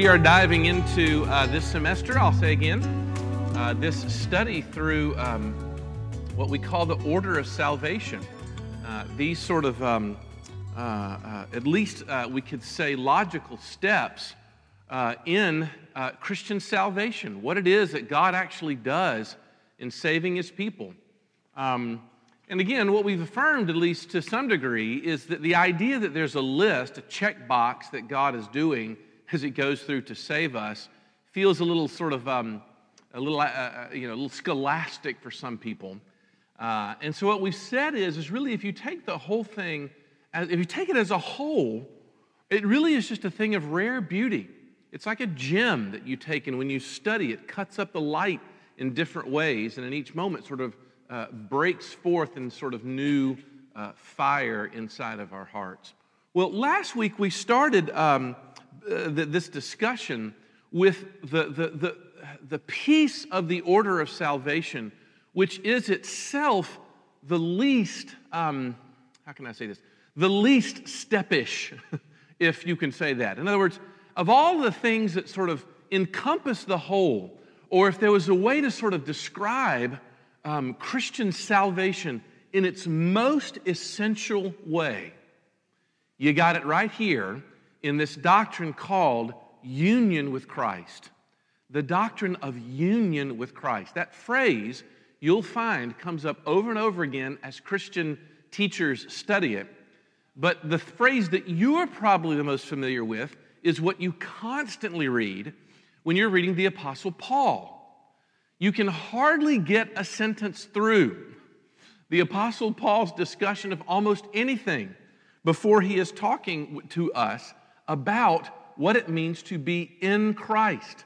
We are diving into uh, this semester, I'll say again, uh, this study through um, what we call the order of salvation. Uh, these sort of, um, uh, uh, at least uh, we could say, logical steps in Christian salvation, what it is that God actually does in saving his people. Um, and again, what we've affirmed, at least to some degree, is that the idea that there's a list, a checkbox that God is doing as it goes through to save us, feels a little sort of, um, a little, uh, uh, you know, a little scholastic for some people. Uh, and so what we've said is, is really if you take the whole thing, if you take it as a whole, it really is just a thing of rare beauty. It's like a gem that you take, and when you study, it cuts up the light in different ways, and in each moment, sort of uh, breaks forth in sort of new uh, fire inside of our hearts. Well, last week we started um, uh, this discussion with the, the, the, the piece of the order of salvation, which is itself the least, um, how can I say this? The least steppish, if you can say that. In other words, of all the things that sort of encompass the whole, or if there was a way to sort of describe um, Christian salvation in its most essential way. You got it right here in this doctrine called union with Christ. The doctrine of union with Christ. That phrase you'll find comes up over and over again as Christian teachers study it. But the phrase that you're probably the most familiar with is what you constantly read when you're reading the Apostle Paul you can hardly get a sentence through the Apostle Paul's discussion of almost anything before he is talking to us about what it means to be in Christ.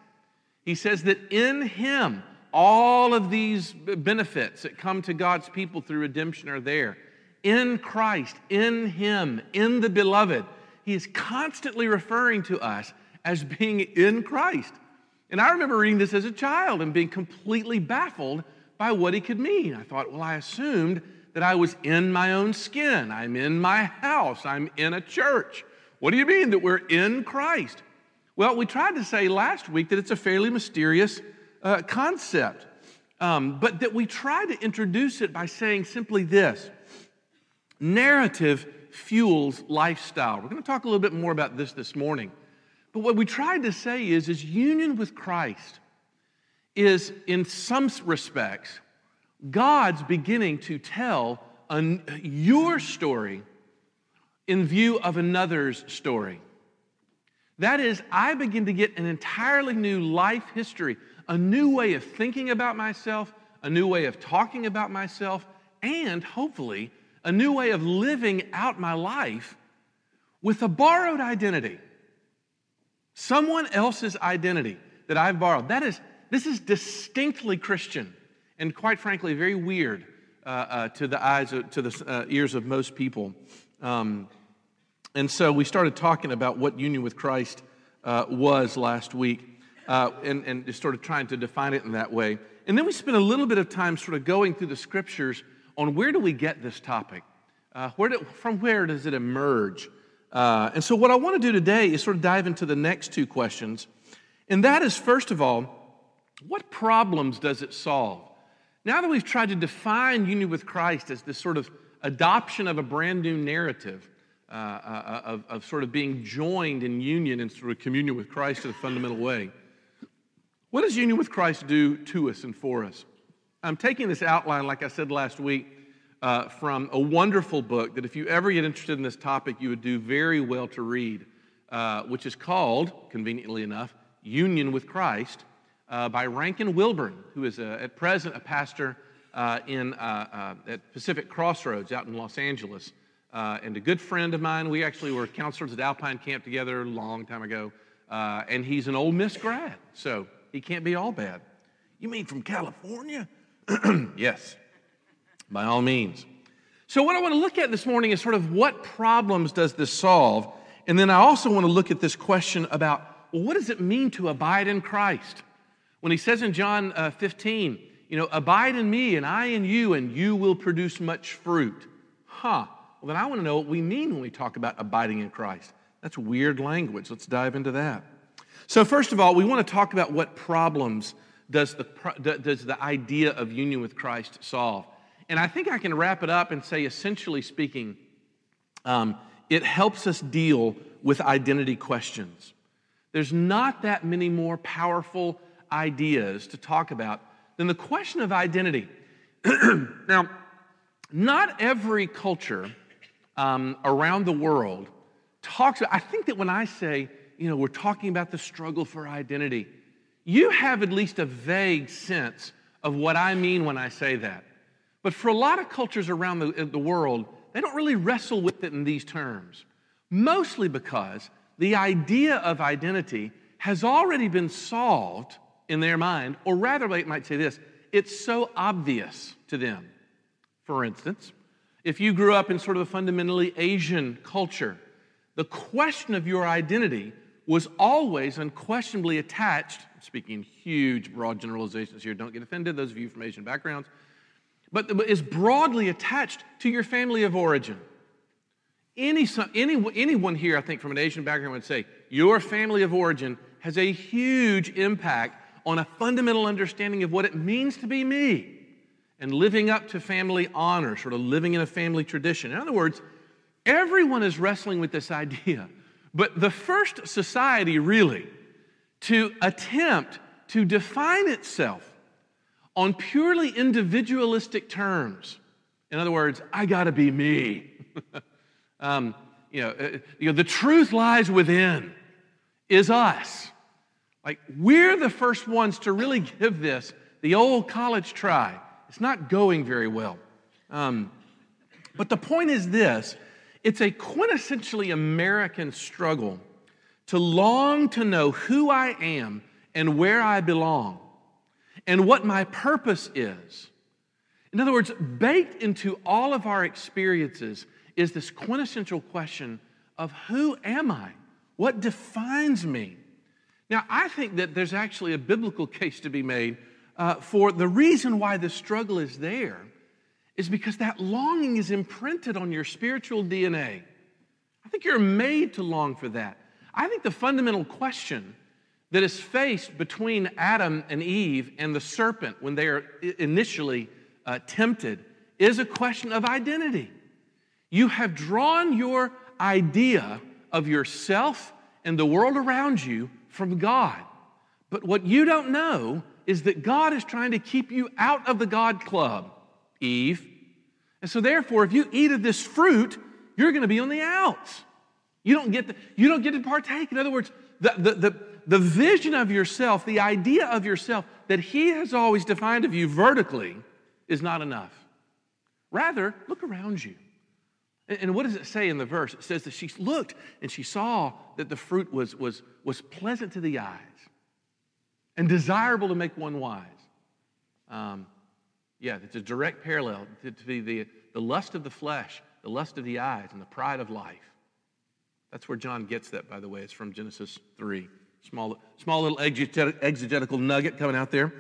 He says that in him, all of these benefits that come to God's people through redemption are there. In Christ, in him, in the beloved. He is constantly referring to us as being in Christ. And I remember reading this as a child and being completely baffled by what he could mean. I thought, well, I assumed that I was in my own skin. I'm in my house. I'm in a church. What do you mean that we're in Christ? Well, we tried to say last week that it's a fairly mysterious uh, concept, um, but that we try to introduce it by saying simply this narrative fuels lifestyle. We're going to talk a little bit more about this this morning. But what we tried to say is, is union with Christ is, in some respects, God's beginning to tell an, your story in view of another's story. That is, I begin to get an entirely new life history, a new way of thinking about myself, a new way of talking about myself, and hopefully a new way of living out my life with a borrowed identity someone else's identity that I've borrowed. That is, this is distinctly Christian and quite frankly, very weird uh, uh, to the eyes, of, to the uh, ears of most people. Um, and so we started talking about what union with Christ uh, was last week uh, and, and just sort of trying to define it in that way. And then we spent a little bit of time sort of going through the scriptures on where do we get this topic? Uh, where do, from where does it emerge? Uh, and so, what I want to do today is sort of dive into the next two questions. And that is, first of all, what problems does it solve? Now that we've tried to define union with Christ as this sort of adoption of a brand new narrative, uh, uh, of, of sort of being joined in union and sort of communion with Christ in a fundamental way, what does union with Christ do to us and for us? I'm taking this outline, like I said last week, uh, from a wonderful book that if you ever get interested in this topic, you would do very well to read, uh, which is called, conveniently enough, Union with Christ uh, by Rankin Wilbourne, who is a, at present a pastor uh, in, uh, uh, at Pacific Crossroads out in Los Angeles. And a good friend of mine. We actually were counselors at Alpine Camp together a long time ago. and he's an Ole Miss grad, so he can't be all bad. You mean from California? yes by all means. So, what I want to look at this morning is sort of what problems does this solve? And then I also want to look at this question about well, what does it mean to abide in Christ? When he says in John uh, 15, you know, abide in me and I in you, and you will produce much fruit. Huh. Well, then I want to know what we mean when we talk about abiding in Christ. That's weird language. Let's dive into that. So, first of all, we want to talk about what problems does the, does the idea of union with Christ solve. And I think I can wrap it up and say, essentially speaking, um, it helps us deal with identity questions. There's not that many more powerful ideas to talk about than the question of identity. now, not every culture um, around the world talks. I think that when I say, you know, we're talking about the struggle for identity, you have at least a vague sense of what I mean when I say that. But for a lot of cultures around the, the world, they don't really wrestle with it in these terms. Mostly because the idea of identity has already been solved in their mind, or rather, they might say this it's so obvious to them. For instance, if you grew up in sort of a fundamentally Asian culture, the question of your identity was always unquestionably attached, speaking huge, broad generalizations here, don't get offended, those of you from Asian backgrounds, but is broadly attached to your family of origin. Any, any, anyone here, I think, from an Asian background would say, your family of origin has a huge impact on a fundamental understanding of what it means to be me and living up to family honor, sort of living in a family tradition. In other words, everyone is wrestling with this idea. But the first society, really, to attempt to define itself on purely individualistic terms. In other words, I gotta be me. um, you, know, uh, you know, the truth lies within, is us. Like, we're the first ones to really give this the old college try. It's not going very well. Um, but the point is this it's a quintessentially American struggle to long to know who I am and where I belong and what my purpose is. In other words, baked into all of our experiences is this quintessential question of who am I? What defines me? Now, I think that there's actually a biblical case to be made uh, for the reason why the struggle is there is because that longing is imprinted on your spiritual DNA. I think you're made to long for that. I think the fundamental question that is faced between Adam and Eve and the serpent when they are initially uh, tempted is a question of identity. You have drawn your idea of yourself and the world around you from God. But what you don't know is that God is trying to keep you out of the God club, Eve. And so, therefore, if you eat of this fruit, you're going to be on the outs. You don't get, the, you don't get to partake. In other words, the, the, the, the vision of yourself, the idea of yourself that He has always defined of you vertically is not enough. Rather, look around you. And what does it say in the verse? It says that she looked and she saw that the fruit was, was, was pleasant to the eyes and desirable to make one wise. Um, yeah, it's a direct parallel to, to the, the, lust of the flesh, the lust of the eyes, and the pride of life. That's where John gets that, by the way. It's from Genesis 3. Small, small little exegetical nugget coming out there.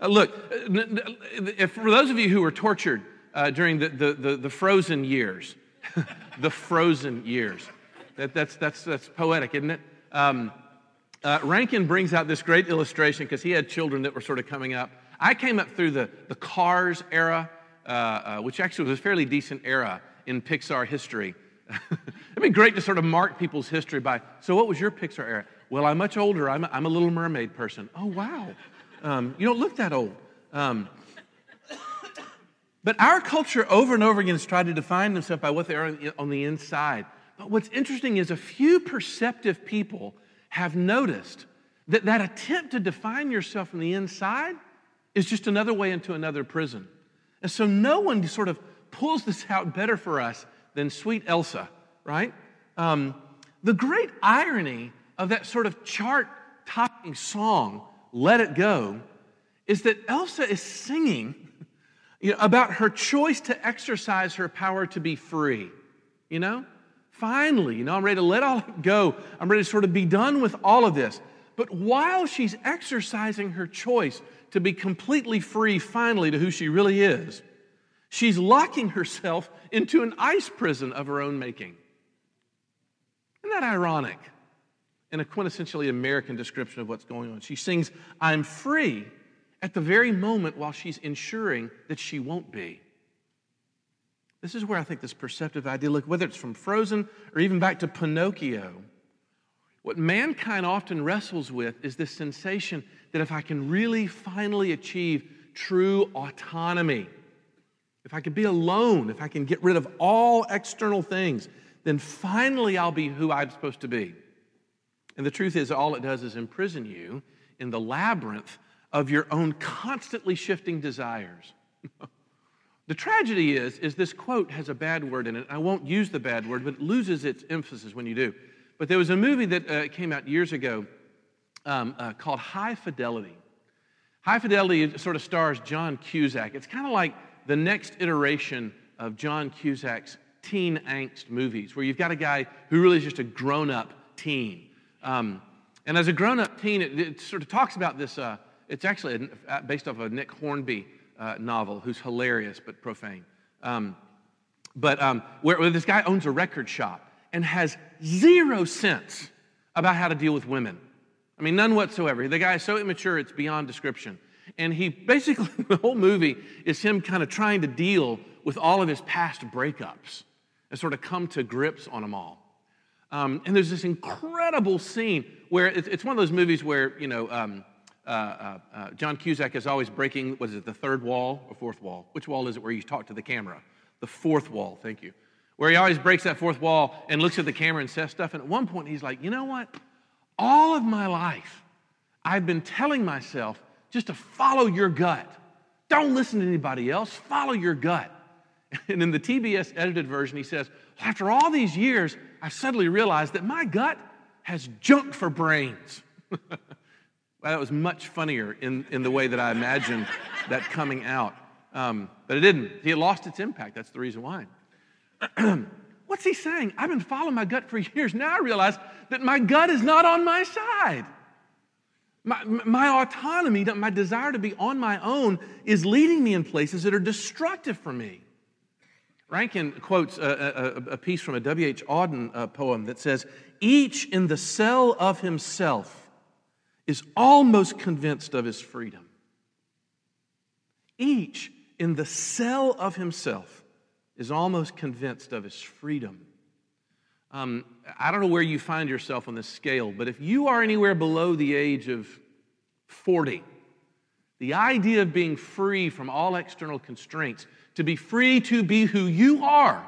Uh, look, if, for those of you who were tortured uh, during the, the, the, the frozen years, the frozen years. That, that's, that's, that's poetic, isn't it? Um, uh, Rankin brings out this great illustration because he had children that were sort of coming up. I came up through the, the Cars era, uh, uh, which actually was a fairly decent era in Pixar history. It'd be great to sort of mark people's history by, so what was your Pixar era? Well, I'm much older. I'm a, I'm a Little Mermaid person. Oh, wow. Um, you don't look that old. Um, but our culture over and over again has tried to define themselves by what they are on the inside. But what's interesting is a few perceptive people have noticed that that attempt to define yourself from the inside is just another way into another prison. And so no one sort of pulls this out better for us than sweet Elsa, right? Um, the great irony of that sort of chart topping song, Let It Go, is that Elsa is singing you know, about her choice to exercise her power to be free. You know? Finally, you know, I'm ready to let all go. I'm ready to sort of be done with all of this. But while she's exercising her choice to be completely free, finally, to who she really is, she's locking herself into an ice prison of her own making. Isn't that ironic? in a quintessentially American description of what's going on. She sings, I'm free, at the very moment while she's ensuring that she won't be. This is where I think this perceptive idea, look, whether it's from Frozen or even back to Pinocchio, what mankind often wrestles with is this sensation that if I can really finally achieve true autonomy, if I can be alone, if I can get rid of all external things, then finally I'll be who I'm supposed to be. And the truth is, all it does is imprison you in the labyrinth of your own constantly shifting desires. the tragedy is, is this quote has a bad word in it. I won't use the bad word, but it loses its emphasis when you do. But there was a movie that uh, came out years ago um, uh, called High Fidelity. High Fidelity sort of stars John Cusack. It's kind of like the next iteration of John Cusack's teen angst movies, where you've got a guy who really is just a grown up teen. Um, and as a grown up teen, it, it, sort of talks about this. Uh, it's actually based off a Nick Hornby uh, novel, who's hilarious but profane. Um, but um, where, where this guy owns a record shop and has zero sense about how to deal with women. I mean, none whatsoever. The guy is so immature, it's beyond description. And he basically, the whole movie is him kind of trying to deal with all of his past breakups and sort of come to grips on them all. Um, and there's this incredible scene where it's, it's, one of those movies where, you know, um, uh, uh, uh, John Cusack is always breaking, what is it, the third wall or fourth wall? Which wall is it where you talk to the camera? The fourth wall, thank you. Where he always breaks that fourth wall and looks at the camera and says stuff. And at one point, he's like, you know what? All of my life, I've been telling myself just to follow your gut. Don't listen to anybody else, follow your gut. And in the TBS edited version, he says, After all these years, I suddenly realized that my gut has junk for brains. well, that was much funnier in, in the way that I imagined that coming out. Um, but it didn't. He lost its impact. That's the reason why. What's he saying? I've been following my gut for years. Now I realize that my gut is not on my side. My, my autonomy, my desire to be on my own, is leading me in places that are destructive for me. Rankin quotes a, a, a piece from a W.H. Auden uh, poem that says, Each in the cell of himself is almost convinced of his freedom. Each in the cell of himself is almost convinced of his freedom. Um, I don't know where you find yourself on this scale, but if you are anywhere below the age of 40, the idea of being free from all external constraints, to be free to be who you are,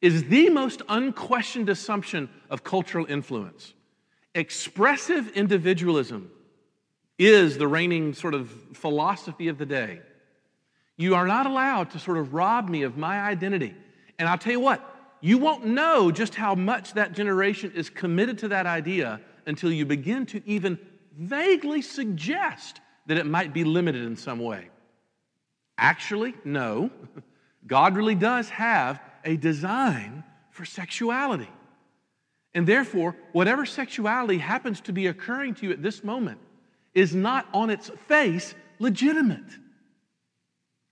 is the most unquestioned assumption of cultural influence. Expressive individualism is the reigning sort of philosophy of the day. You are not allowed to sort of rob me of my identity. And I'll tell you what, you won't know just how much that generation is committed to that idea until you begin to even vaguely suggest that it might be limited in some way. Actually, no. God really does have a design for sexuality. And therefore, whatever sexuality happens to be occurring to you at this moment is not on its face legitimate.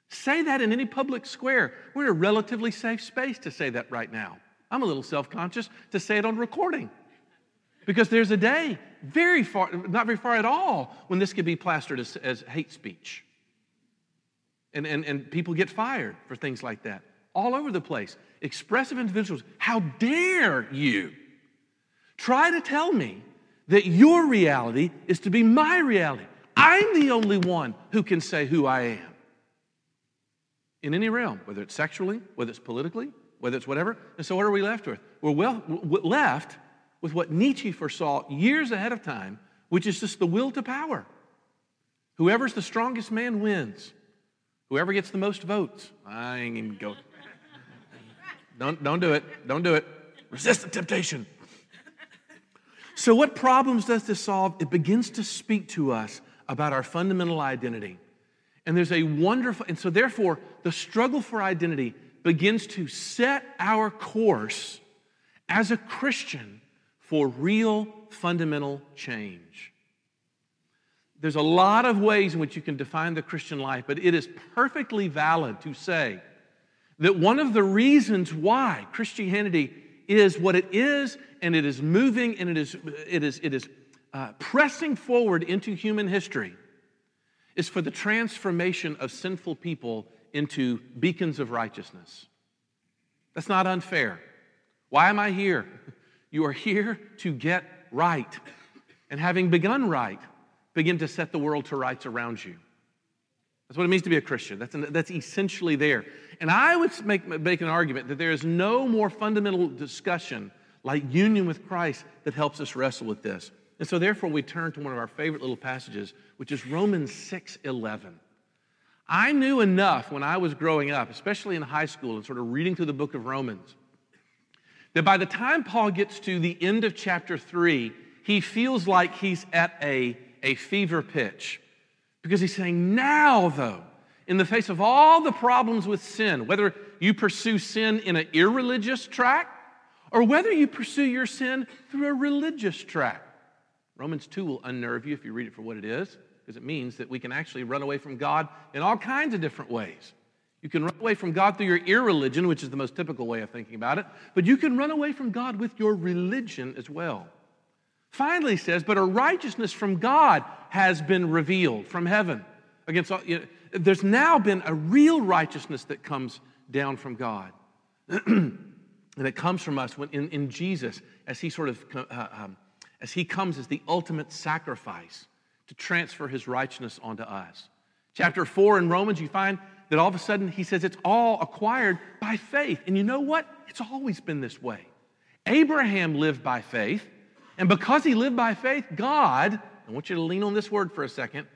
Say that in any public square. We're in a relatively safe space to say that right now. I'm a little self conscious to say it on recording because there's a day, very far, not very far at all, when this could be plastered as, as hate speech. And, and, and people get fired for things like that all over the place. Expressive individuals, how dare you try to tell me that your reality is to be my reality? I'm the only one who can say who I am in any realm, whether it's sexually, whether it's politically, whether it's whatever. And so, what are we left with? We're well, left with what Nietzsche foresaw years ahead of time, which is just the will to power. Whoever's the strongest man wins. Whoever gets the most votes. I ain't even go. Don't, don't do it. Don't do it. Resist the temptation. So, what problems does this solve? It begins to speak to us about our fundamental identity. And there's a wonderful, and so therefore, the struggle for identity begins to set our course as a Christian for real fundamental change. There's a lot of ways in which you can define the Christian life, but it is perfectly valid to say that one of the reasons why Christianity is what it is, and it is moving, and it is, it is, it is uh, pressing forward into human history, is for the transformation of sinful people into beacons of righteousness. That's not unfair. Why am I here? You are here to get right. And having begun right, begin to set the world to rights around you. That's what it means to be a Christian. That's, an, that's essentially there. And I would make, make an argument that there is no more fundamental discussion like union with Christ that helps us wrestle with this. And so therefore we turn to one of our favorite little passages, which is Romans 6 11. I knew enough when I was growing up, especially in high school and sort of reading through the book of Romans, that by the time Paul gets to the end of chapter 3, he feels like he's at a, a fever pitch. Because he's saying, now though, in the face of all the problems with sin, whether you pursue sin in an irreligious track or whether you pursue your sin through a religious track. Romans 2 will unnerve you if you read it for what it is, because it means that we can actually run away from God in all kinds of different ways. You can run away from God through your irreligion, which is the most typical way of thinking about it, but you can run away from God with your religion as well. Finally, says, but a righteousness from God has been revealed from heaven against all. You know, there's now been a real righteousness that comes down from God. and it comes from us when in, in Jesus as he sort of uh, um, as he comes as the ultimate sacrifice to transfer his righteousness onto us. Chapter 4 in Romans, you find that all of a sudden he says it's all acquired by faith. And you know what? It's always been this way. Abraham lived by faith, and because he lived by faith, God, I want you to lean on this word for a second,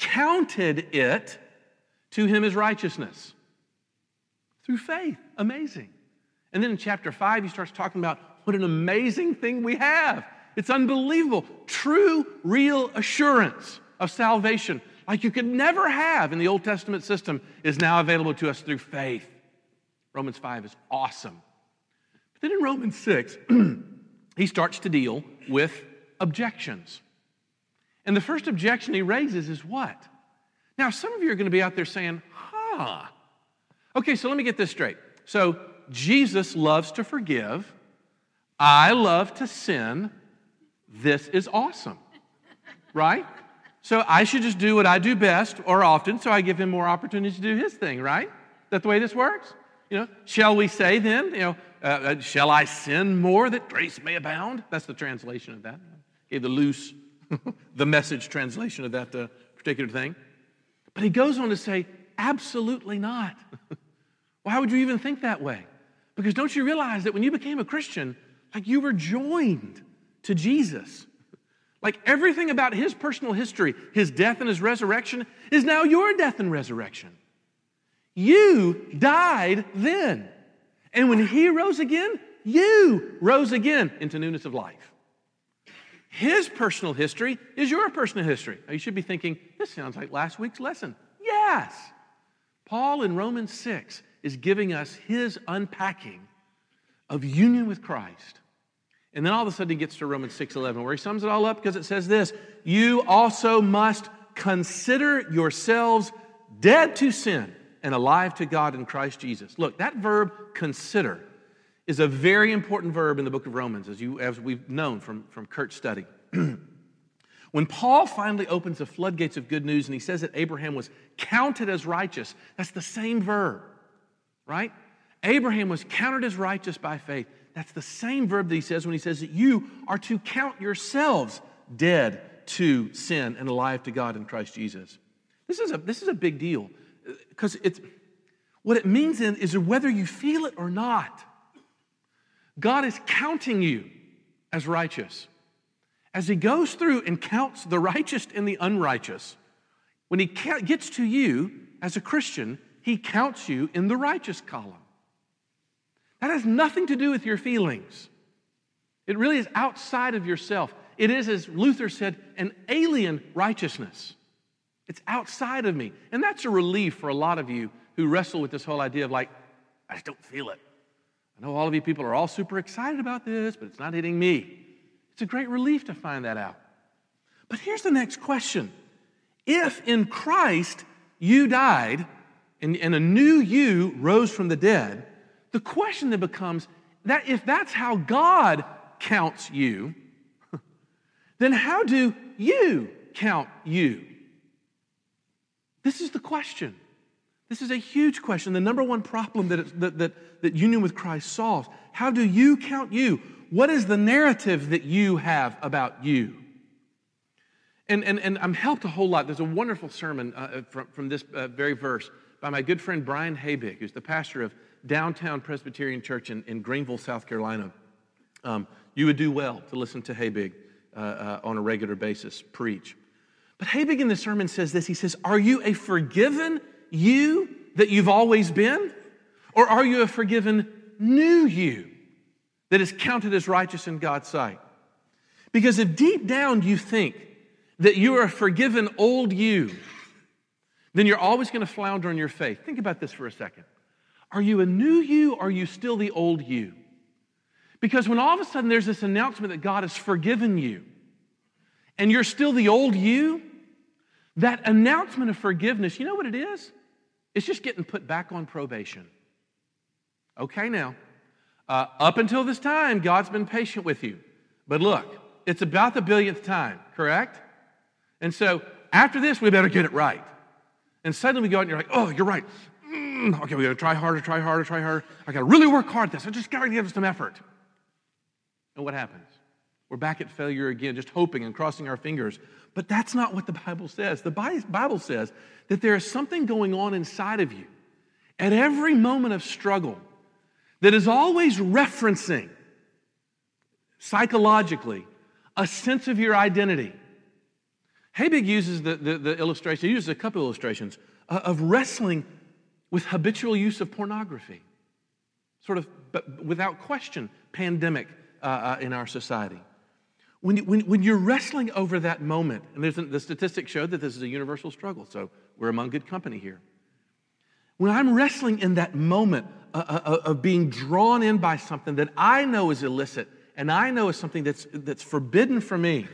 counted it to him as righteousness through faith. Amazing. And then in chapter 5, he starts talking about what an amazing thing we have. It's unbelievable. True, real assurance of salvation, like you could never have in the Old Testament system, is now available to us through faith. Romans 5 is awesome. But then in Romans 6, he starts to deal with objections. And the first objection he raises is what? Now, some of you are going to be out there saying, huh. Okay, so let me get this straight. So, Jesus loves to forgive. I love to sin. This is awesome, right? So, I should just do what I do best or often so I give him more opportunities to do his thing, right? Is that the way this works? You know, shall we say then, you know, uh, uh, shall I sin more that grace may abound? That's the translation of that. Gave the loose, the message translation of that uh, particular thing. But he goes on to say, absolutely not. Why would you even think that way? Because don't you realize that when you became a Christian, like you were joined to Jesus? Like everything about his personal history, his death and his resurrection, is now your death and resurrection. You died then. And when he rose again, you rose again into newness of life. His personal history is your personal history. Now, you should be thinking, this sounds like last week's lesson. Yes. Paul in Romans 6 is giving us his unpacking of union with Christ. And then all of a sudden he gets to Romans 6:11 where he sums it all up because it says this, you also must consider yourselves dead to sin and alive to God in Christ Jesus. Look, that verb consider is a very important verb in the book of Romans, as, you, as we've known from, from Kurt's study. when Paul finally opens the floodgates of good news and he says that Abraham was counted as righteous, that's the same verb, right? Abraham was counted as righteous by faith. That's the same verb that he says when he says that you are to count yourselves dead to sin and alive to God in Christ Jesus. This is a, this is a big deal because it's what it means then is whether you feel it or not, God is counting you as righteous. As He goes through and counts the righteous and the unrighteous, when He gets to you as a Christian, He counts you in the righteous column. That has nothing to do with your feelings. It really is outside of yourself. It is, as Luther said, an alien righteousness. It's outside of me. And that's a relief for a lot of you who wrestle with this whole idea of like, I just don't feel it. I know all of you people are all super excited about this, but it's not hitting me. It's a great relief to find that out. But here's the next question If in Christ you died and, and a new you rose from the dead, the question then becomes that if that's how God counts you, then how do you count you? This is the question. This is a huge question, the number one problem that, that, that, that union with Christ solves. How do you count you? What is the narrative that you have about you? And, and, and I'm helped a whole lot. There's a wonderful sermon uh, from, from this uh, very verse by my good friend Brian Habig, who's the pastor of Downtown Presbyterian Church in, in Greenville, South Carolina. Um, you would do well to listen to Habig uh, uh, on a regular basis preach. But Habig in the sermon says this He says, Are you a forgiven you that you've always been? Or are you a forgiven new you that is counted as righteous in God's sight? Because if deep down you think that you are a forgiven old you, then you're always going to flounder in your faith. Think about this for a second. Are you a new you or are you still the old you? Because when all of a sudden there's this announcement that God has forgiven you and you're still the old you, that announcement of forgiveness, you know what it is? It's just getting put back on probation. Okay, now, uh, up until this time, God's been patient with you. But look, it's about the billionth time, correct? And so after this, we better get it right. And suddenly we go out and you're like, oh, you're right. Mm, okay, we gotta try harder, try harder, try harder. I gotta really work hard at this. I just gotta give us some effort. And what happens? We're back at failure again, just hoping and crossing our fingers. But that's not what the Bible says. The Bible says that there is something going on inside of you at every moment of struggle that is always referencing psychologically a sense of your identity. Habig uses the, the, the illustration, he uses a couple illustrations uh, of wrestling with habitual use of pornography. Sort of, without question, pandemic uh, uh, in our society. When, when, when you're wrestling over that moment, and there's, the statistics show that this is a universal struggle, so we're among good company here. When I'm wrestling in that moment uh, uh, uh, of being drawn in by something that I know is illicit and I know is something that's, that's forbidden for me,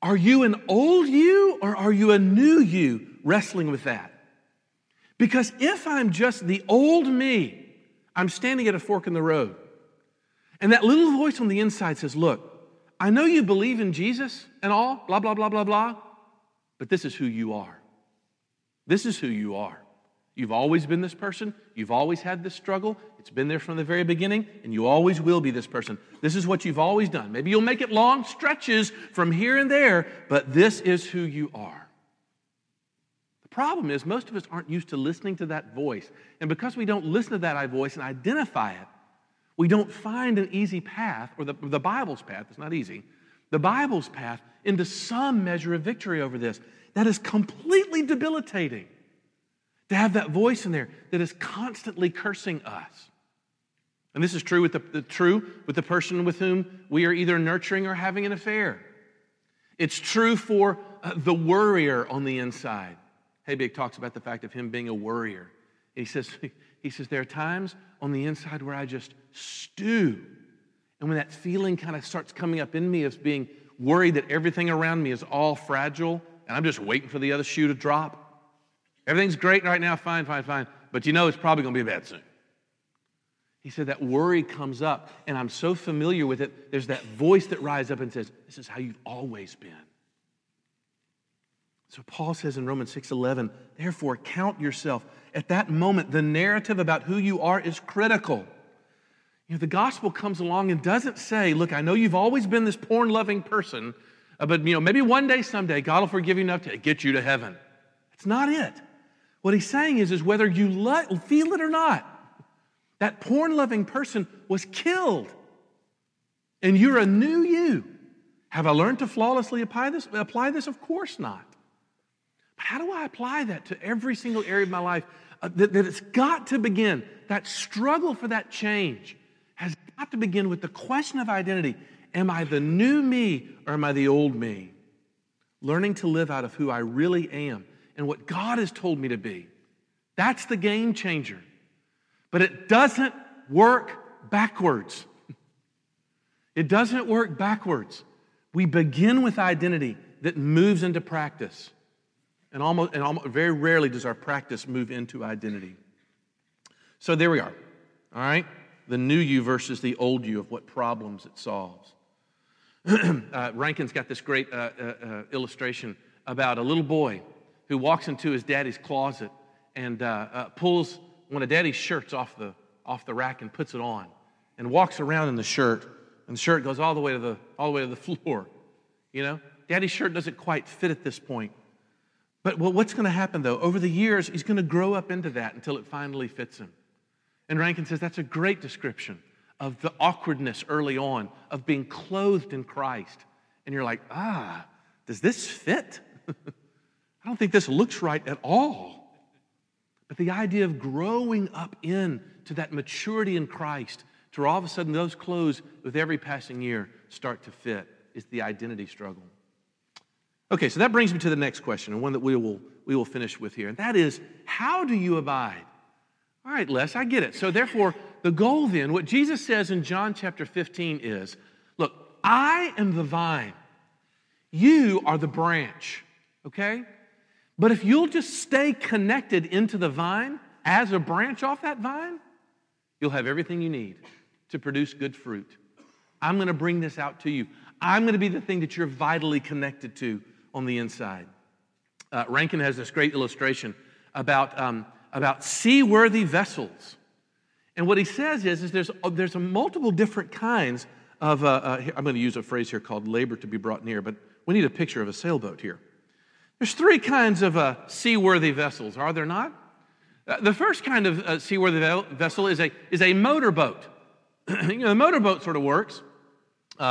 are you an old you or are you a new you wrestling with that? Because if I'm just the old me, I'm standing at a fork in the road. And that little voice on the inside says, Look, I know you believe in Jesus and all, blah, blah, blah, blah, blah, but this is who you are. This is who you are. You've always been this person. You've always had this struggle. It's been there from the very beginning, and you always will be this person. This is what you've always done. Maybe you'll make it long stretches from here and there, but this is who you are. The problem is, most of us aren't used to listening to that voice. And because we don't listen to that voice and identify it, we don't find an easy path, or the, the Bible's path, it's not easy, the Bible's path into some measure of victory over this. That is completely debilitating to have that voice in there that is constantly cursing us. And this is true with the, the, true with the person with whom we are either nurturing or having an affair. It's true for uh, the worrier on the inside. Habig talks about the fact of him being a worrier. He says, he says, there are times on the inside where I just stew. And when that feeling kind of starts coming up in me of being worried that everything around me is all fragile, and I'm just waiting for the other shoe to drop. Everything's great right now, fine, fine, fine. But you know it's probably going to be bad soon. He said that worry comes up, and I'm so familiar with it. There's that voice that rises up and says, This is how you've always been. So Paul says in Romans 6:11, therefore count yourself. At that moment, the narrative about who you are is critical. Know, the gospel comes along and doesn't say, look, I know you've always been this porn-loving person, uh, but you know, maybe one day, someday, God will forgive you enough to get you to heaven. That's not it. What he's saying is, is whether you lo- feel it or not, that porn-loving person was killed. And you're a new you. Have I learned to flawlessly apply this? Apply this? Of course not. But how do I apply that to every single area of my life? Uh, that, that it's got to begin, that struggle for that change got to begin with the question of identity. Am I the new me or am I the old me? Learning to live out of who I really am and what God has told me to be. That's the game changer. But it doesn't work backwards. It doesn't work backwards. We begin with identity that moves into practice. And almost, and almost very rarely does our practice move into identity. So there we are. All right? The new you versus the old you of what problems it solves. uh, Rankin's got this great uh, uh, uh, illustration about a little boy who walks into his daddy's closet and uh, uh, pulls one of daddy's shirts off the, off the rack and puts it on and walks around in the shirt. And the shirt goes all the way to the, all the, way to the floor. You know, daddy's shirt doesn't quite fit at this point. But well, what's going to happen though? Over the years, he's going to grow up into that until it finally fits him. And Rankin says that's a great description of the awkwardness early on of being clothed in Christ. And you're like, ah, does this fit? I don't think this looks right at all. But the idea of growing up in to that maturity in Christ, to where all of a sudden those clothes with every passing year start to fit, is the identity struggle. Okay, so that brings me to the next question, and one that we will, we will finish with here. And that is, how do you abide? All right, Les, I get it. So, therefore, the goal then, what Jesus says in John chapter 15 is look, I am the vine, you are the branch, okay? But if you'll just stay connected into the vine as a branch off that vine, you'll have everything you need to produce good fruit. I'm to bring this out to you. I'm to be the thing that you're vitally connected to on the inside. Uh, Rankin has this great illustration about, um, about seaworthy vessels. And what he says is, is there's, uh, there's multiple different kinds of, uh, uh, I'm going to use a phrase here called labor to be brought near, but we need a picture of a sailboat here. There's three kinds of uh, seaworthy vessels, are there not? Uh, the first kind of uh, seaworthy vessel is a, is a motorboat. you know, the motorboat sort of works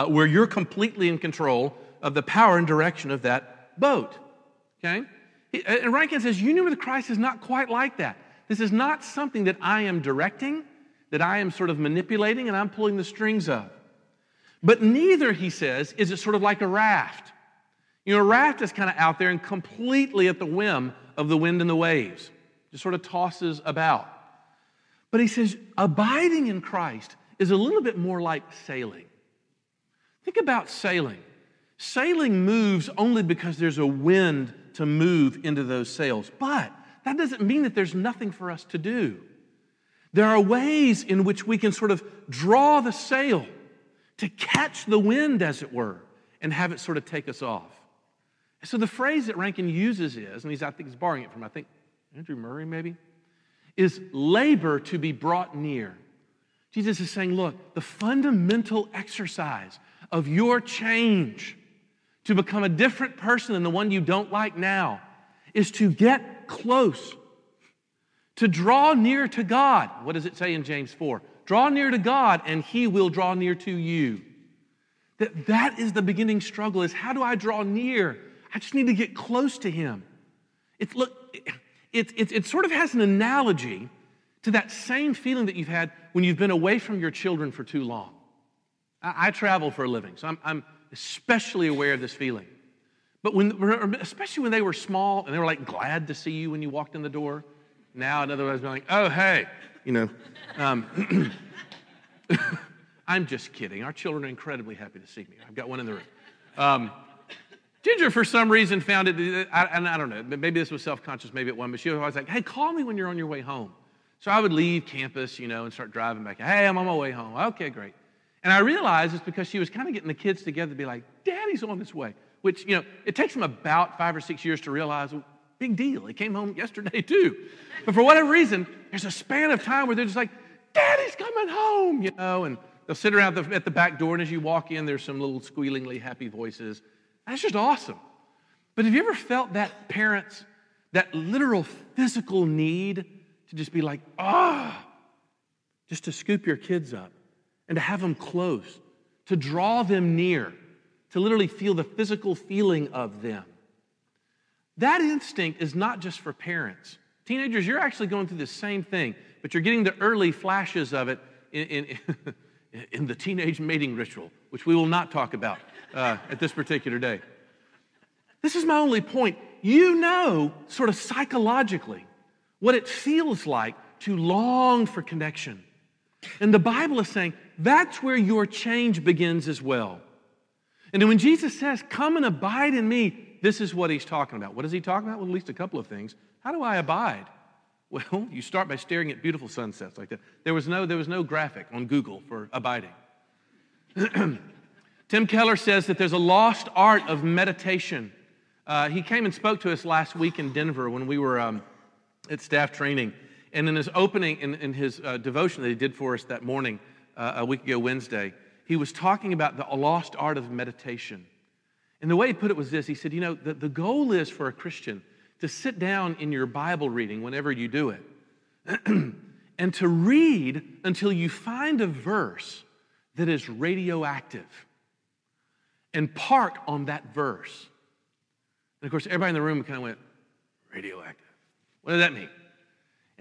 where you're completely in control of the power and direction of that boat. Okay? And Rankin says, Union with Christ is not quite like that. This is not something that I am directing, that I am sort of manipulating and I'm pulling the strings of. But neither, he says, is it sort of like a raft. You know, a raft is kind of out there and completely at the whim of the wind and the waves, just sort of tosses about. But he says, abiding in Christ is a little bit more like sailing. Think about sailing. Sailing moves only because there's a wind to move into those sails. But that doesn't mean that there's nothing for us to do. There are ways in which we can sort of draw the sail to catch the wind, as it were, and have it sort of take us off. So the phrase that Rankin uses is, and he's, I think he's borrowing it from, I think, Andrew Murray maybe, is labor to be brought near. Jesus is saying, look, the fundamental exercise of your change to become a different person than the one you don't like now is to get close, to draw near to God. What does it say in James 4? Draw near to God and he will draw near to you. That that is the beginning struggle is how do I draw near? I just need to get close to him. It look it, it, it sort of has an analogy to that same feeling that you've had when you've been away from your children for too long. I, I travel for a living, so I'm, I'm especially aware of this feeling. But when, especially when they were small and they were like glad to see you when you walked in the door. Now, in other words, like, oh, hey, you know. Um, I'm just kidding. Our children are incredibly happy to see me. I've got one in the room. Um, Ginger, for some reason, found it, and I don't know, maybe this was self conscious, maybe it wasn't, but she was always like, hey, call me when you're on your way home. So I would leave campus, you know, and start driving back. Hey, I'm on my way home. Okay, great. And I realized it's because she was kind of getting the kids together to be like, Daddy's on his way. Which, you know, it takes them about five or six years to realize, well, big deal. He came home yesterday too. But for whatever reason, there's a span of time where they're just like, Daddy's coming home, you know, and they'll sit around the, at the back door, and as you walk in, there's some little squealingly happy voices. That's just awesome. But have you ever felt that parents, that literal physical need to just be like, ah, just to scoop your kids up? And to have them close, to draw them near, to literally feel the physical feeling of them. That instinct is not just for parents. Teenagers, you're actually going through the same thing, but you're getting the early flashes of it in, in, in the teenage mating ritual, which we will not talk about uh, at this particular day. This is my only point. You know, sort of psychologically, what it feels like to long for connection. And the Bible is saying that's where your change begins as well. And when Jesus says, Come and abide in me, this is what he's talking about. What is he talking about? Well, at least a couple of things. How do I abide? Well, you start by staring at beautiful sunsets like that. There was no, there was no graphic on Google for abiding. Tim Keller says that there's a lost art of meditation. Uh, he came and spoke to us last week in Denver when we were um, at staff training. And in his opening, in, in his uh, devotion that he did for us that morning, uh, a week ago Wednesday, he was talking about the lost art of meditation. And the way he put it was this he said, You know, the, the goal is for a Christian to sit down in your Bible reading whenever you do it and to read until you find a verse that is radioactive and park on that verse. And of course, everybody in the room kind of went, radioactive. What does that mean?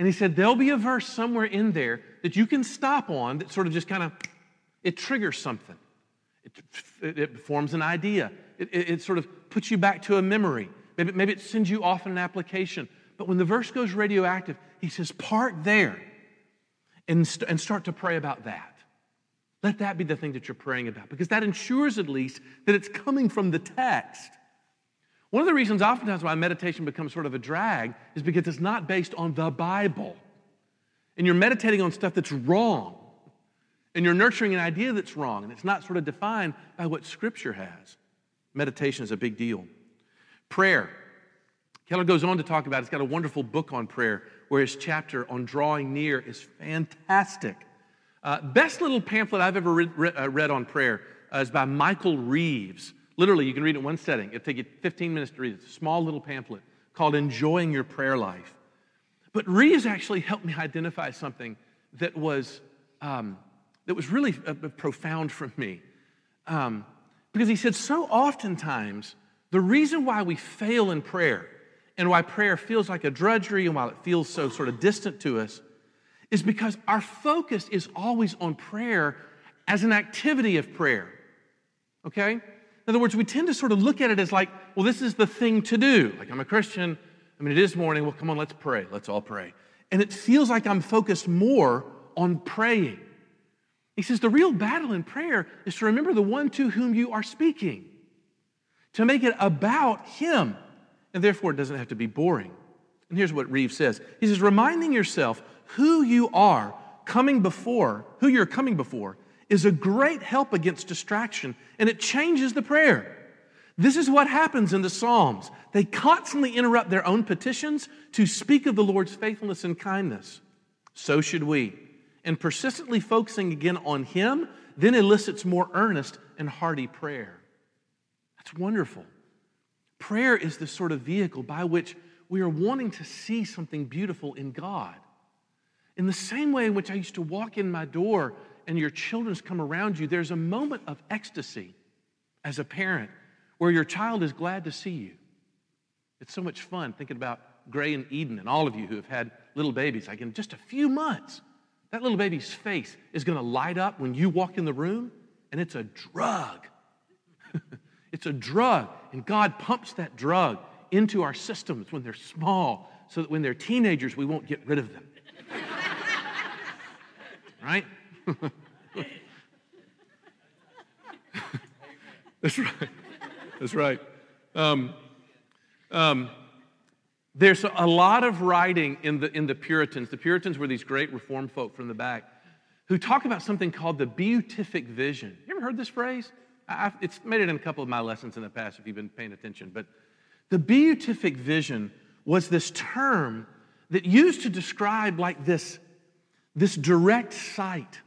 And he said, there'll be a verse somewhere in there that you can stop on that sort of just kind of, it triggers something. It, it forms an idea. It, it, it, sort of puts you back to a memory. Maybe, maybe it sends you off in an application. But when the verse goes radioactive, he says, park there and, st- and start to pray about that. Let that be the thing that you're praying about because that ensures at least that it's coming from the text. One of the reasons, oftentimes, why meditation becomes sort of a drag is because it's not based on the Bible. And you're meditating on stuff that's wrong. And you're nurturing an idea that's wrong. And it's not sort of defined by what Scripture has. Meditation is a big deal. Prayer. Keller goes on to talk about, it. he's got a wonderful book on prayer where his chapter on drawing near is fantastic. Uh, best little pamphlet I've ever read, uh, read on prayer uh, is by Michael Reeves. Literally, you can read it in one setting. It'll take you 15 minutes to read it. It's a small little pamphlet called Enjoying Your Prayer Life. But Reeves actually helped me identify something that was, um, that was really uh, profound for me. Um, because he said, so oftentimes, the reason why we fail in prayer and why prayer feels like a drudgery and why it feels so sort of distant to us is because our focus is always on prayer as an activity of prayer. Okay? In other words, we tend to sort of look at it as like, well, this is the thing to do. Like, I'm a Christian. I mean, it is morning. Well, come on, let's pray. Let's all pray. And it feels like I'm focused more on praying. He says the real battle in prayer is to remember the one to whom you are speaking, to make it about Him. And therefore, it doesn't have to be boring. And here's what Reeves says He says, reminding yourself who you are coming before, who you're coming before, is a great help against distraction, and it changes the prayer. This is what happens in the Psalms. They constantly interrupt their own petitions to speak of the Lord's faithfulness and kindness. So should we. And persistently focusing again on Him then elicits more earnest and hearty prayer. That's wonderful. Prayer is the sort of vehicle by which we are wanting to see something beautiful in God. In the same way in which I used to walk in my door and your children's come around you, there's a moment of ecstasy as a parent where your child is glad to see you. It's so much fun thinking about Gray and Eden and all of you who have had little babies. Like in just a few months, that little baby's face is going to light up when you walk in the room, and it's a drug. it's a drug. And God pumps that drug into our systems when they're small so that when they're teenagers, we won't get rid of them. right? That's right. That's right. Um, um, there's a lot of writing in the, in the Puritans. The Puritans were these great reformed folk from the back who talk about something called the beatific vision. You ever heard this phrase? I've, it's made it in a couple of my lessons in the past if you've been paying attention. But the beatific vision was this term that used to describe like this, this direct sight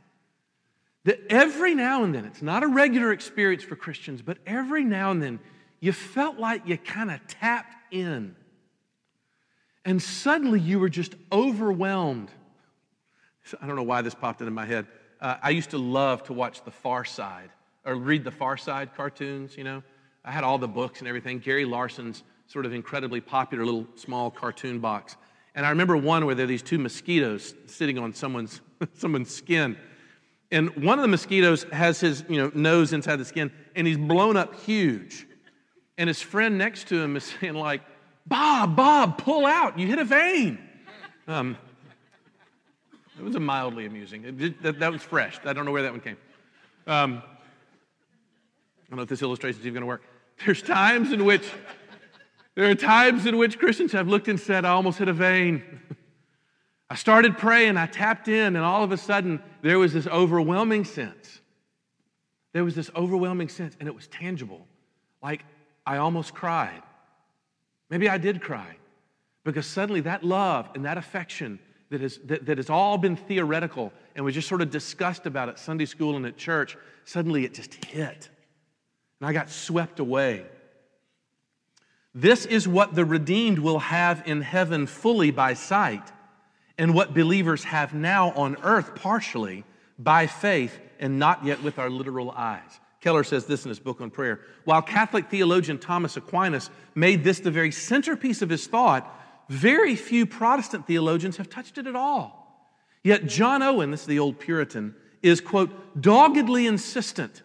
that every now and then, it's not a regular experience for Christians, but every now and then, you felt like you kind of tapped in. And suddenly you were just overwhelmed. I don't know why this popped into my head. Uh, I used to love to watch The Far Side or read the Far Side cartoons, you know. I had all the books and everything. Gary Larson's sort of incredibly popular little small cartoon box. And I remember one where there are these two mosquitoes sitting on someone's, someone's skin and one of the mosquitoes has his you know, nose inside the skin, and he's blown up huge. And his friend next to him is saying, like, Bob, Bob, pull out. You hit a vein. Um, it was a mildly amusing. That, that, was fresh. I don't know where that one came. Um, I don't know if this illustration is even going to work. There's times in which there are times in which Christians have looked and said, I almost hit a vein. I started praying, I tapped in, and all of a sudden there was this overwhelming sense. There was this overwhelming sense, and it was tangible. Like I almost cried. Maybe I did cry because suddenly that love and that affection that, is, that, that has all been theoretical and was just sort of discussed about at Sunday school and at church, suddenly it just hit. And I got swept away. This is what the redeemed will have in heaven fully by sight and what believers have now on earth partially by faith and not yet with our literal eyes. Keller says this in his book on prayer. While Catholic theologian Thomas Aquinas made this the very centerpiece of his thought, very few Protestant theologians have touched it at all. Yet John Owen, this is the old Puritan, is, quote, doggedly insistent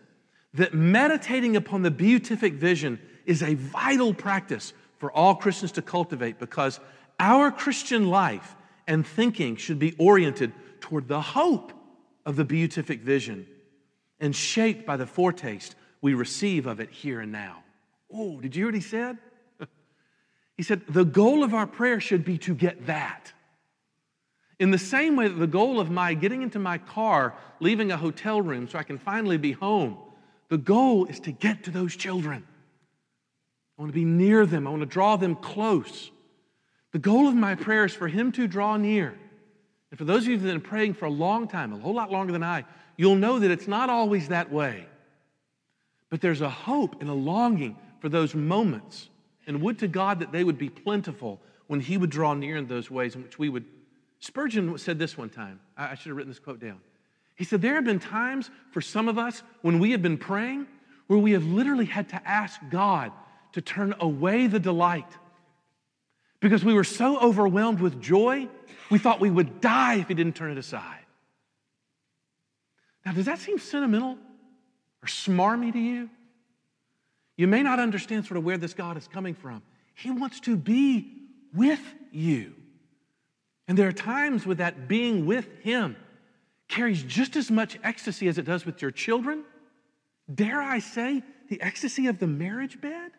that meditating upon the beatific vision is a vital practice for all Christians to cultivate because our Christian life and thinking should be oriented toward the hope of the beatific vision and shaped by the foretaste we receive of it here and now. Oh, did you hear what he said? he said, The goal of our prayer should be to get that. In the same way that the goal of my getting into my car, leaving a hotel room so I can finally be home, the goal is to get to those children. I want to be near them, I want to draw them close. The goal of my prayer is for Him to draw near. And for those of you that have been praying for a long time, a whole lot longer than I, you'll know that it's not always that way. But there's a hope and a longing for those moments. And would to God that they would be plentiful when He would draw near in those ways in which we would. Spurgeon said this one time. I should have written this quote down. He said, There have been times for some of us when we have been praying where we have literally had to ask God to turn away the delight because we were so overwhelmed with joy, we thought we would die if He didn't turn it aside. Now, does that seem sentimental or smarmy to you? You may not understand sort of where this God is coming from. He wants to be with you. And there are times with that being with Him carries just as much ecstasy as it does with your children. Dare I say, the ecstasy of the marriage bed?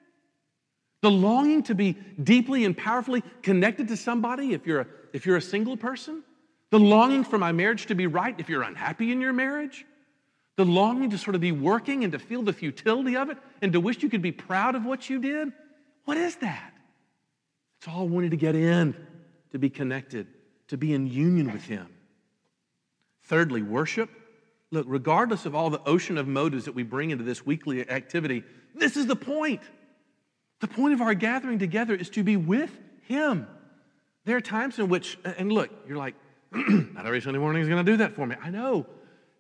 The longing to be deeply and powerfully connected to somebody if you're a, if you're a single person. The longing for my marriage to be right if you're unhappy in your marriage. The longing to sort of be working and to feel the futility of it and to wish you could be proud of what you did. What is that? It's all wanting to get in, to be connected, to be in union with Him. Thirdly, worship. Look, regardless of all the ocean of motives that we bring into this weekly activity, this is the point. The point of our gathering together is to be with Him. There are times in which, and look, you're like, not every Sunday morning is going to do that for me. I know.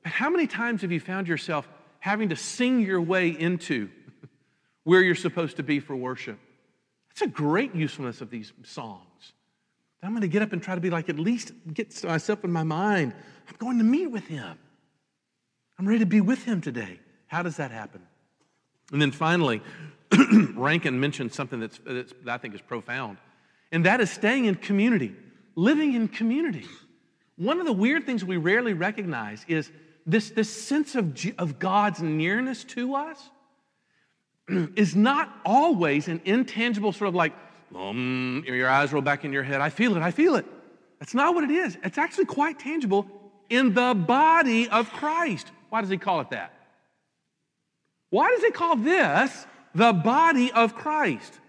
But how many times have you found yourself having to sing your way into where you're supposed to be for worship? That's a great usefulness of these songs. I'm going to get up and try to be like, at least get myself in my mind. I'm going to meet with Him. I'm ready to be with Him today. How does that happen? And then finally, Rankin mentioned something that's, that's, that I think is profound, and that is staying in community, living in community. One of the weird things we rarely recognize is this, this sense of, of God's nearness to us is not always an intangible sort of like, um, your eyes roll back in your head. I feel it, I feel it. That's not what it is. It's actually quite tangible in the body of Christ. Why does he call it that? Why does he call this the body of Christ.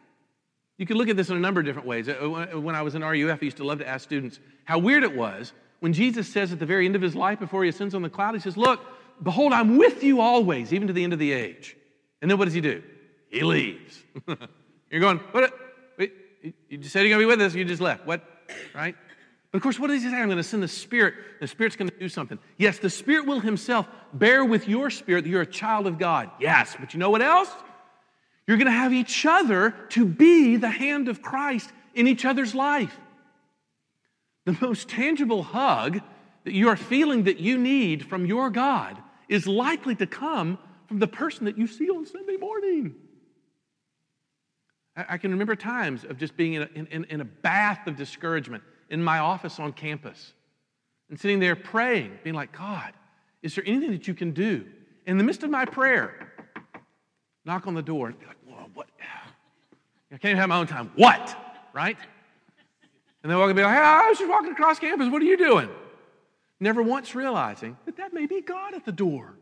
You can look at this in a number of different ways. Uh, when I was in RUF, I used to love to ask students how weird it was when Jesus says at the very end of his life, before he ascends on the cloud, he says, Look, behold, I'm with you always, even to the end of the age. And then what does he do? He leaves. you're going, What? Wait, you just said you're going to be with us, you just left. What? Right? But of course, what does he say? I'm going to send the Spirit. The Spirit's going to do something. Yes, the Spirit will himself bear with your spirit that you're a child of God. Yes, but you know what else? You're going to have each other to be the hand of Christ in each other's life. The most tangible hug that you are feeling that you need from your God is likely to come from the person that you see on Sunday morning. I, can remember times of just being in a, in, in a bath of discouragement in my office on campus and sitting there praying, being like, God, is there anything that you can do? In the midst of my prayer, knock on the door and be like, whoa, what? I can't even have my own time. What? Right? And they're going to be like, hey, I was just walking across campus. What are you doing? Never once realizing that that may be God at the door.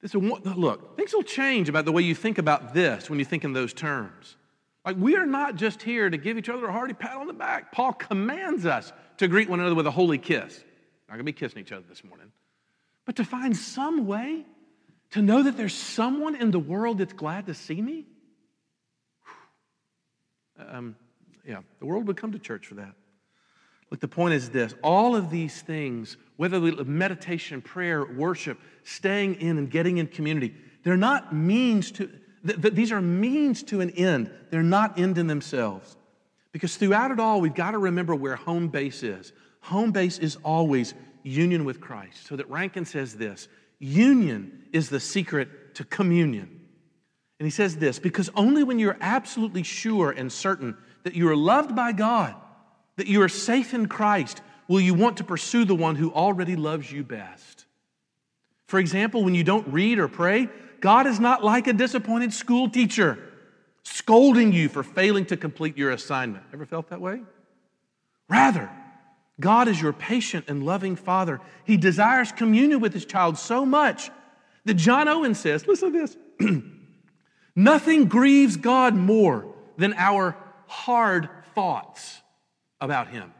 This is, look, things will change about the way you think about this when you think in those terms. Like, we are not just here to give each other a hearty pat on the back. Paul commands us to greet one another with a holy kiss. Not going to be kissing each other this morning. But to find some way to know that there's someone in the world that's glad to see me. Um, yeah, the world would come to church for that. Look, the point is this all of these things, whether we meditation, prayer, worship, staying in and getting in community, they're not means to, th- th- these are means to an end. They're not end in themselves. Because throughout it all, we've got to remember where home base is. Home base is always union with Christ. So that Rankin says this union is the secret to communion. And he says this because only when you're absolutely sure and certain that you are loved by God, that you are safe in Christ, will you want to pursue the one who already loves you best. For example, when you don't read or pray, God is not like a disappointed school teacher scolding you for failing to complete your assignment. Ever felt that way? Rather, God is your patient and loving Father. He desires communion with His child so much that John Owen says, listen to this, nothing grieves God more than our hard thoughts about Him.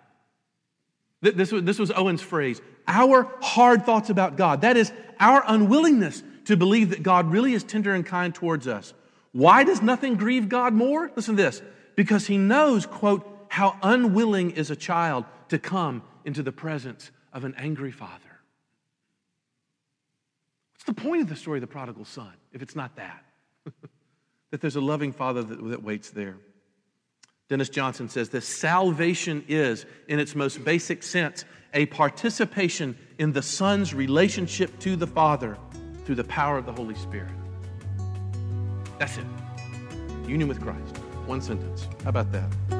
This was, Owen's phrase our hard thoughts about God. That is, our unwillingness to believe that God really is tender and kind towards us. Why does nothing grieve God more? Listen to this because He knows, quote, how unwilling is a child to come into the presence of an angry father. What's the point of the story of the prodigal son if it's not that? that there's a loving father that, that waits there. Dennis Johnson says this salvation is, in its most basic sense, a participation in the Son's relationship to the Father through the power of the Holy Spirit. That's it. Union with Christ. One sentence. How about that?